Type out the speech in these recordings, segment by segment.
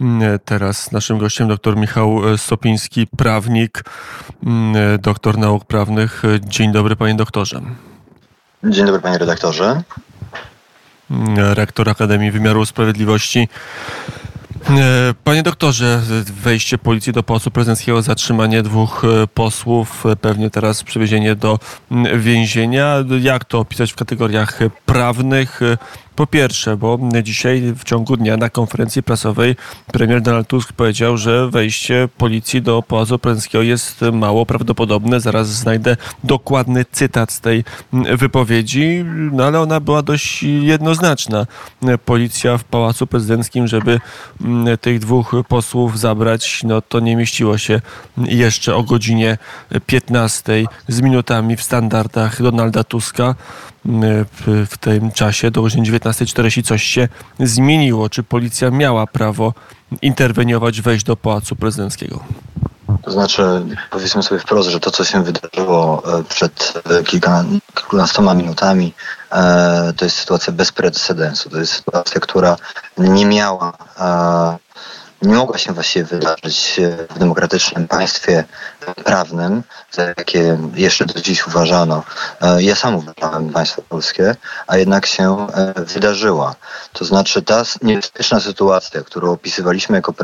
Mm, teraz naszym gościem dr Michał e, Sopiński, prawnik, mm, e, doktor nauk prawnych. Dzień dobry panie doktorze. Dzień dobry panie redaktorze. Mm, rektor Akademii Wymiaru Sprawiedliwości. E, panie doktorze, wejście policji do Pałacu Prezydenckiego, zatrzymanie dwóch posłów, pewnie teraz przewiezienie do więzienia. Jak to opisać w kategoriach prawnych? Po pierwsze, bo dzisiaj w ciągu dnia na konferencji prasowej premier Donald Tusk powiedział, że wejście policji do Pałacu Prezydenckiego jest mało prawdopodobne. Zaraz znajdę dokładny cytat z tej wypowiedzi, no ale ona była dość jednoznaczna. Policja w Pałacu Prezydenckim, żeby mm, tych dwóch posłów zabrać, no to nie mieściło się jeszcze o godzinie 15 z minutami w standardach Donalda Tuska w tym czasie do godziny 19.40 coś się zmieniło? Czy policja miała prawo interweniować, wejść do Pałacu Prezydenckiego? To znaczy, powiedzmy sobie wprost, że to, co się wydarzyło e, przed e, kilka, kilkunastoma minutami, e, to jest sytuacja bez precedensu. To jest sytuacja, która nie miała nie mogła się właściwie wydarzyć w demokratycznym państwie prawnym, za jakie jeszcze do dziś uważano. E, ja sam uważałem państwo polskie, a jednak się e, wydarzyła. To znaczy ta niebezpieczna sytuacja, którą opisywaliśmy jako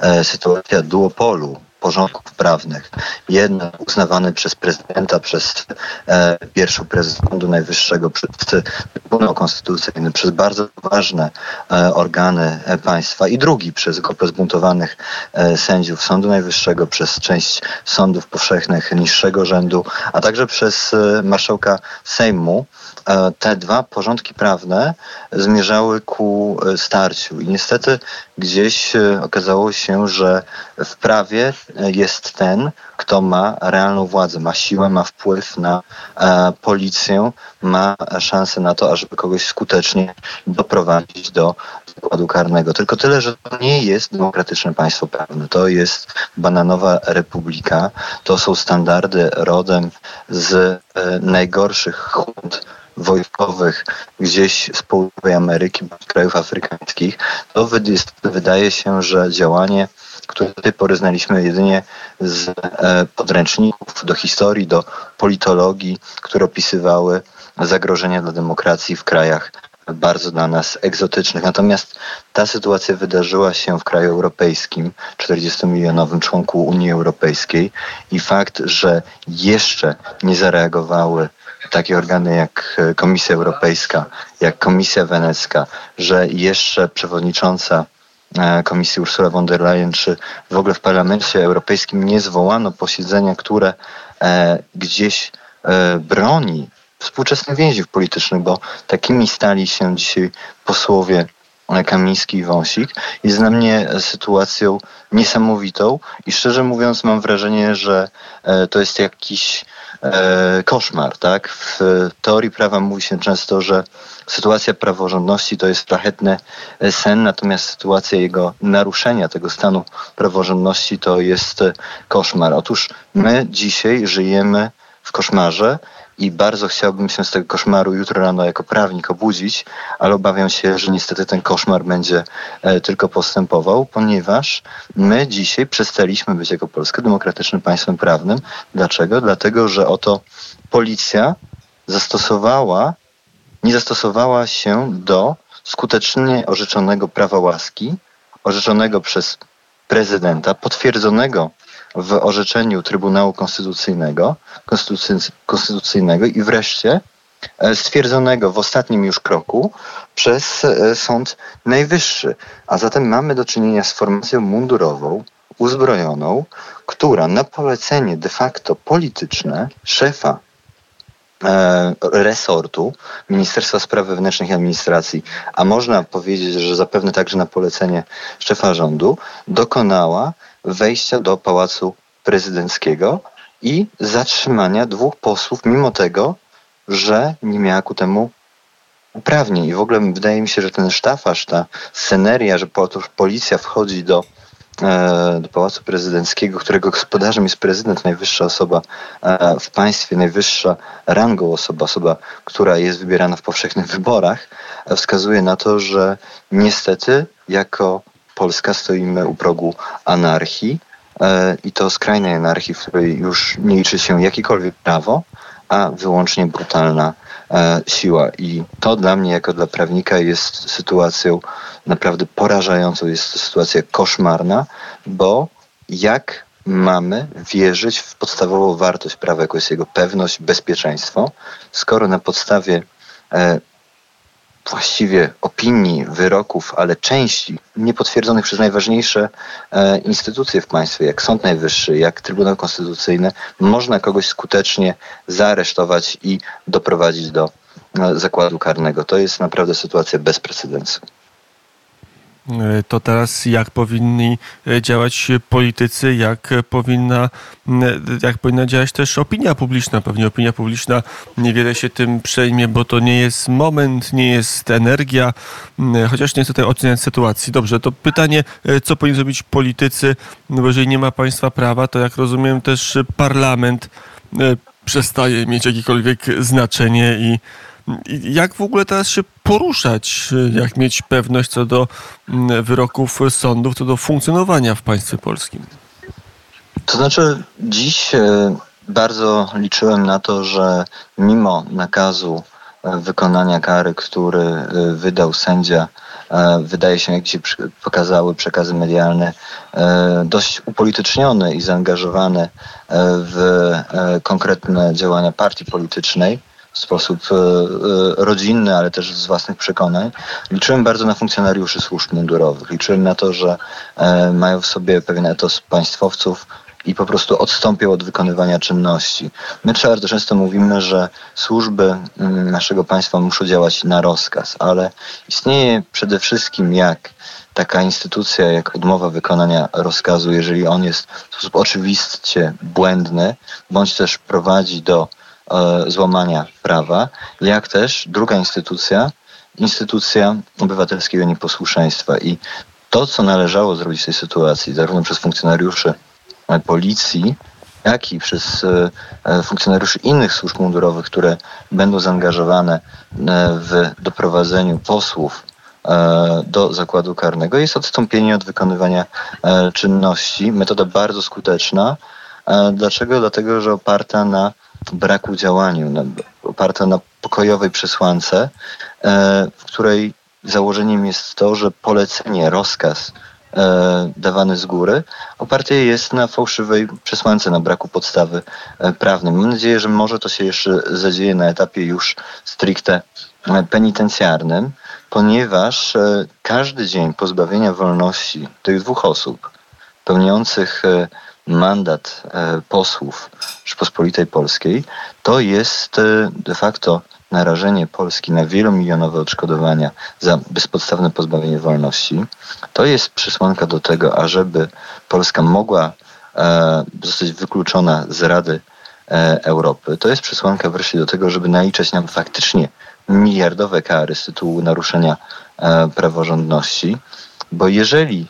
e, sytuacja duopolu porządków prawnych. Jeden uznawany przez prezydenta, przez e, pierwszą Sądu Najwyższego, przez Trybunał Konstytucyjny, przez bardzo ważne e, organy e, państwa i drugi przez grupę zbuntowanych e, sędziów Sądu Najwyższego, przez część sądów powszechnych niższego rzędu, a także przez e, marszałka Sejmu. E, te dwa porządki prawne zmierzały ku starciu i niestety gdzieś okazało się, że w prawie jest ten, kto ma realną władzę, ma siłę, ma wpływ na e, policję, ma szansę na to, ażeby kogoś skutecznie doprowadzić do zakładu karnego. Tylko tyle, że to nie jest demokratyczne państwo prawne. To jest bananowa republika. To są standardy rodem z e, najgorszych hunt wojskowych gdzieś z południowej Ameryki, krajów afrykańskich, to wydaje się, że działanie które do tej pory znaliśmy jedynie z e, podręczników do historii, do politologii, które opisywały zagrożenia dla demokracji w krajach bardzo dla nas egzotycznych. Natomiast ta sytuacja wydarzyła się w kraju europejskim, 40-milionowym członku Unii Europejskiej i fakt, że jeszcze nie zareagowały takie organy jak Komisja Europejska, jak Komisja Wenecka, że jeszcze przewodnicząca E, komisji Ursula von der Leyen, czy w ogóle w Parlamencie Europejskim nie zwołano posiedzenia, które e, gdzieś e, broni współczesnych więźniów politycznych, bo takimi stali się dzisiaj posłowie Kamiński i Wąsik, jest dla mnie sytuacją niesamowitą i szczerze mówiąc mam wrażenie, że to jest jakiś koszmar. Tak? W teorii prawa mówi się często, że sytuacja praworządności to jest szlachetny e, sen, natomiast sytuacja jego naruszenia tego stanu praworządności to jest e, koszmar. Otóż my dzisiaj żyjemy w koszmarze i bardzo chciałbym się z tego koszmaru jutro rano jako prawnik obudzić, ale obawiam się, że niestety ten koszmar będzie e, tylko postępował, ponieważ my dzisiaj przestaliśmy być jako Polska demokratycznym państwem prawnym. Dlaczego? Dlatego, że oto policja zastosowała nie zastosowała się do skutecznie orzeczonego prawa łaski, orzeczonego przez prezydenta, potwierdzonego w orzeczeniu Trybunału Konstytucyjnego, Konstytucyjnego i wreszcie e, stwierdzonego w ostatnim już kroku przez e, Sąd Najwyższy. A zatem mamy do czynienia z formacją mundurową, uzbrojoną, która na polecenie de facto polityczne szefa resortu Ministerstwa Spraw Wewnętrznych i Administracji, a można powiedzieć, że zapewne także na polecenie szefa rządu, dokonała wejścia do Pałacu Prezydenckiego i zatrzymania dwóch posłów, mimo tego, że nie miała ku temu uprawnień. I w ogóle wydaje mi się, że ten sztafaż, ta sceneria, że policja wchodzi do E, do Pałacu Prezydenckiego, którego gospodarzem jest prezydent, najwyższa osoba e, w państwie, najwyższa rangą osoba, osoba, która jest wybierana w powszechnych wyborach, e, wskazuje na to, że niestety jako Polska stoimy u progu anarchii i to skrajnej anarchii, w której już nie liczy się jakiekolwiek prawo, a wyłącznie brutalna siła. I to dla mnie, jako dla prawnika, jest sytuacją naprawdę porażającą. Jest to sytuacja koszmarna, bo jak mamy wierzyć w podstawową wartość prawa, jaką jest jego pewność, bezpieczeństwo, skoro na podstawie e, właściwie opinii, wyroków, ale części niepotwierdzonych przez najważniejsze e, instytucje w państwie, jak Sąd Najwyższy, jak Trybunał Konstytucyjny, można kogoś skutecznie zaaresztować i doprowadzić do e, zakładu karnego. To jest naprawdę sytuacja bez precedensu. E, to teraz jak powinni e, działać politycy, jak powinna, jak powinna działać też opinia publiczna. Pewnie opinia publiczna niewiele się tym przejmie, bo to nie jest moment, nie jest energia, chociaż nie chcę tutaj oceniać sytuacji. Dobrze, to pytanie, e, co powinni zrobić politycy, no bo jeżeli nie ma państwa prawa, to jak rozumiem też parlament przestaje mieć jakiekolwiek znaczenie i jak w ogóle teraz się poruszać, jak mieć pewność co do mm, wyroków sądów, co do funkcjonowania w państwie polskim? To znaczy, dziś e, bardzo liczyłem na to, że mimo nakazu e, wykonania kary, który e, wydał sędzia, wydaje się, jak dzisiaj pokazały przekazy medialne, dość upolityczniony i zaangażowany w konkretne działania partii politycznej, w sposób e, e, rodzinny, ale też z własnych przekonań. Liczyłem bardzo na funkcjonariuszy służb mundurowych. Liczyłem na to, że e, mają w sobie pewien etos państwowców i po prostu odstąpią od wykonywania czynności. My bardzo często mówimy, że służby mm, naszego państwa muszą działać na rozkaz, ale istnieje przede wszystkim jak taka instytucja jak odmowa wykonania rozkazu, jeżeli on jest w sposób oczywiście błędny, bądź też prowadzi do złamania prawa, jak też druga instytucja, instytucja obywatelskiego nieposłuszeństwa. I to, co należało zrobić w tej sytuacji, zarówno przez funkcjonariuszy e, policji, jak i przez e, funkcjonariuszy innych służb mundurowych, które będą zaangażowane w doprowadzeniu posłów do zakładu karnego, jest odstąpienie od wykonywania czynności. Metoda bardzo skuteczna. Dlaczego? Dlatego, że oparta na braku działaniu, na, oparta na pokojowej przesłance, e, w której założeniem jest to, że polecenie, rozkaz e, dawany z góry oparte jest na fałszywej przesłance, na braku podstawy e, prawnej. Mam nadzieję, że może to się jeszcze zadzieje na etapie już stricte penitencjarnym, ponieważ każdy dzień pozbawienia wolności tych dwóch osób pełniących mandat e, posłów Rzeczpospolitej Polskiej, to jest e, de facto narażenie Polski na wielomilionowe odszkodowania za bezpodstawne pozbawienie wolności. To jest przesłanka do tego, ażeby Polska mogła e, zostać wykluczona z Rady Europy. To jest przesłanka wreszcie do tego, żeby naliczać nam faktycznie miliardowe kary z tytułu naruszenia praworządności, bo jeżeli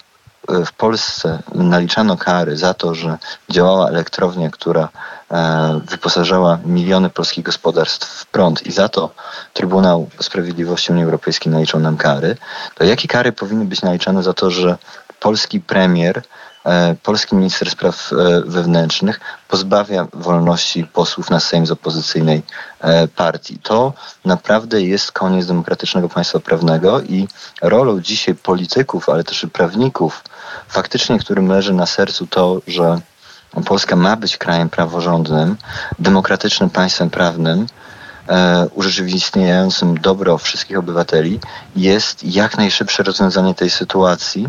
w Polsce naliczano kary za to, że działała elektrownia, która e, wyposażała miliony polskich gospodarstw w prąd i za to Trybunał Sprawiedliwości Unii Europejskiej naliczał nam kary, to jakie kary powinny być naliczane za to, że polski premier E, polski minister spraw e, wewnętrznych pozbawia wolności posłów na Sejm z opozycyjnej partii. To naprawdę jest koniec demokratycznego państwa prawnego i rolą dzisiaj polityków, ale też i prawników, faktycznie którym leży na sercu to, że Polska ma być krajem praworządnym, demokratycznym państwem prawnym, urzeczywistniającym dobro wszystkich obywateli, jest jak najszybsze rozwiązanie tej sytuacji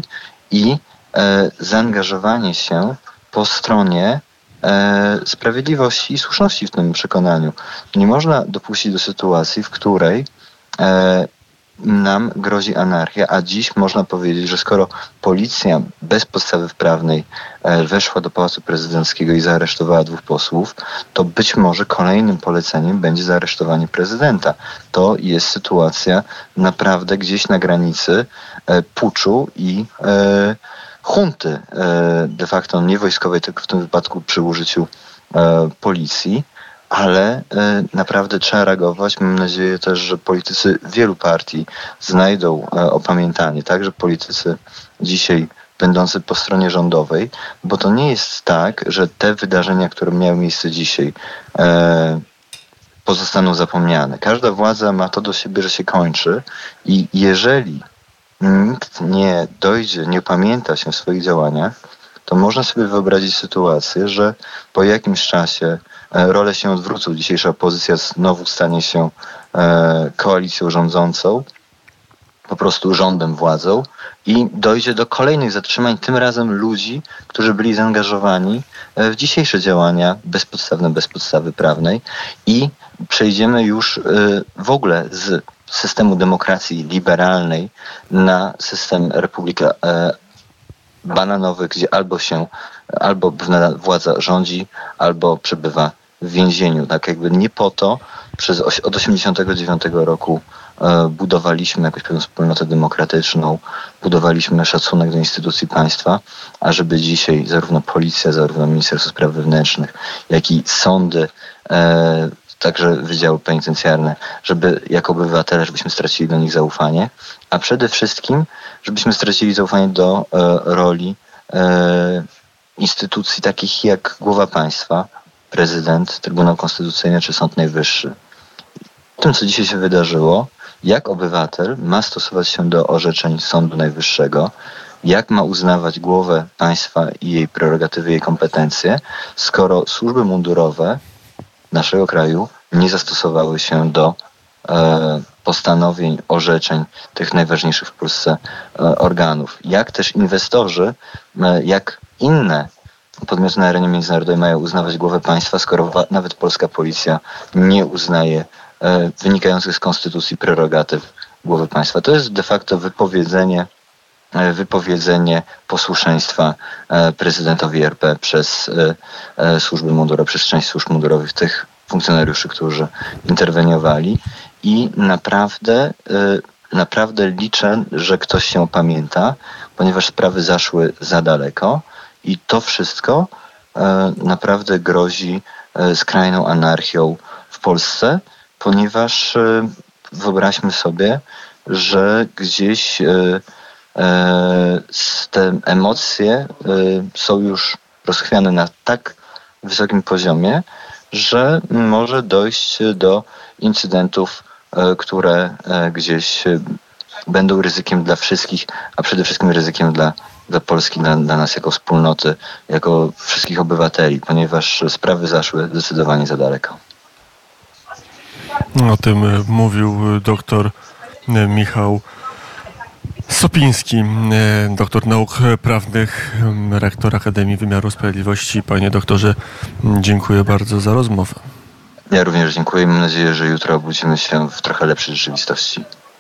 i E, zaangażowanie się po stronie e, sprawiedliwości i słuszności w tym przekonaniu. Nie można dopuścić do sytuacji, w której e, nam grozi anarchia, a dziś można powiedzieć, że skoro policja bez podstawy prawnej weszła do Pałacu Prezydenckiego i zaaresztowała dwóch posłów, to być może kolejnym poleceniem będzie zaaresztowanie prezydenta. To jest sytuacja naprawdę gdzieś na granicy puczu i hunty e, de facto nie wojskowej, tylko w tym wypadku przy użyciu e, policji, ale e, naprawdę trzeba reagować. Mam nadzieję też, że politycy wielu partii znajdą opamiętanie, także politycy dzisiaj będący po stronie rządowej, bo to nie jest tak, że te wydarzenia, które miały miejsce dzisiaj, e, pozostaną zapomniane. Każda władza ma to do siebie, że się kończy i jeżeli nikt nie dojdzie, nie pamięta się w swoich działaniach, to można sobie wyobrazić sytuację, że po jakimś czasie e, role się odwrócą. Dzisiejsza opozycja znowu stanie się e, koalicją rządzącą, po prostu rządem, władzą i dojdzie do kolejnych zatrzymań, tym razem ludzi, którzy byli zaangażowani e, w dzisiejsze działania bezpodstawne, bez podstawy prawnej i przejdziemy już w ogóle z systemu demokracji liberalnej na system republika bananowy, gdzie albo się, albo władza rządzi, albo przebywa w więzieniu. Tak jakby nie po to przez, od 89 roku e, budowaliśmy jakąś pewną wspólnotę demokratyczną, budowaliśmy szacunek do instytucji państwa, a żeby dzisiaj zarówno policja, zarówno Ministerstwo Spraw Wewnętrznych, jak i sądy, e, także wydziały penitencjarne, żeby jako obywatele, żebyśmy stracili do nich zaufanie, a przede wszystkim, żebyśmy stracili zaufanie do e, roli e, instytucji takich jak głowa państwa, prezydent, Trybunał Konstytucyjny czy Sąd Najwyższy. Tym, co dzisiaj się wydarzyło, jak obywatel ma stosować się do orzeczeń Sądu Najwyższego, jak ma uznawać głowę państwa i jej prerogatywy, jej kompetencje, skoro służby mundurowe naszego kraju nie zastosowały się do postanowień, orzeczeń tych najważniejszych w Polsce e, organów. Jak też inwestorzy, e, jak inne podmioty na arenie międzynarodowej mają uznawać głowę państwa, skoro nawet polska policja nie uznaje wynikających z konstytucji prerogatyw głowy państwa. To jest de facto wypowiedzenie wypowiedzenie posłuszeństwa prezydentowi RP przez służby mundurowe, przez część służb mundurowych tych funkcjonariuszy, którzy interweniowali. I naprawdę, y, naprawdę liczę, że ktoś się pamięta, ponieważ sprawy zaszły za daleko. I to wszystko y, naprawdę grozi y, skrajną anarchią w Polsce, ponieważ wyobraźmy sobie, że gdzieś te emocje są już rozchwiane na tak wysokim poziomie, że może dojść do incydentów, e, które e, gdzieś e, będą ryzykiem dla wszystkich, a przede wszystkim ryzykiem dla, dla Polski, dla, dla nas jako wspólnoty, jako wszystkich obywateli, ponieważ sprawy zaszły zdecydowanie za daleko. O tym mówił doktor Michał Sopiński, e, doktor nauk prawnych, rektor Akademii Wymiaru Sprawiedliwości. Panie doktorze, dziękuję bardzo za rozmowę. Ja również dziękuję. Mam nadzieję, że jutro obudzimy się w trochę lepszej rzeczywistości.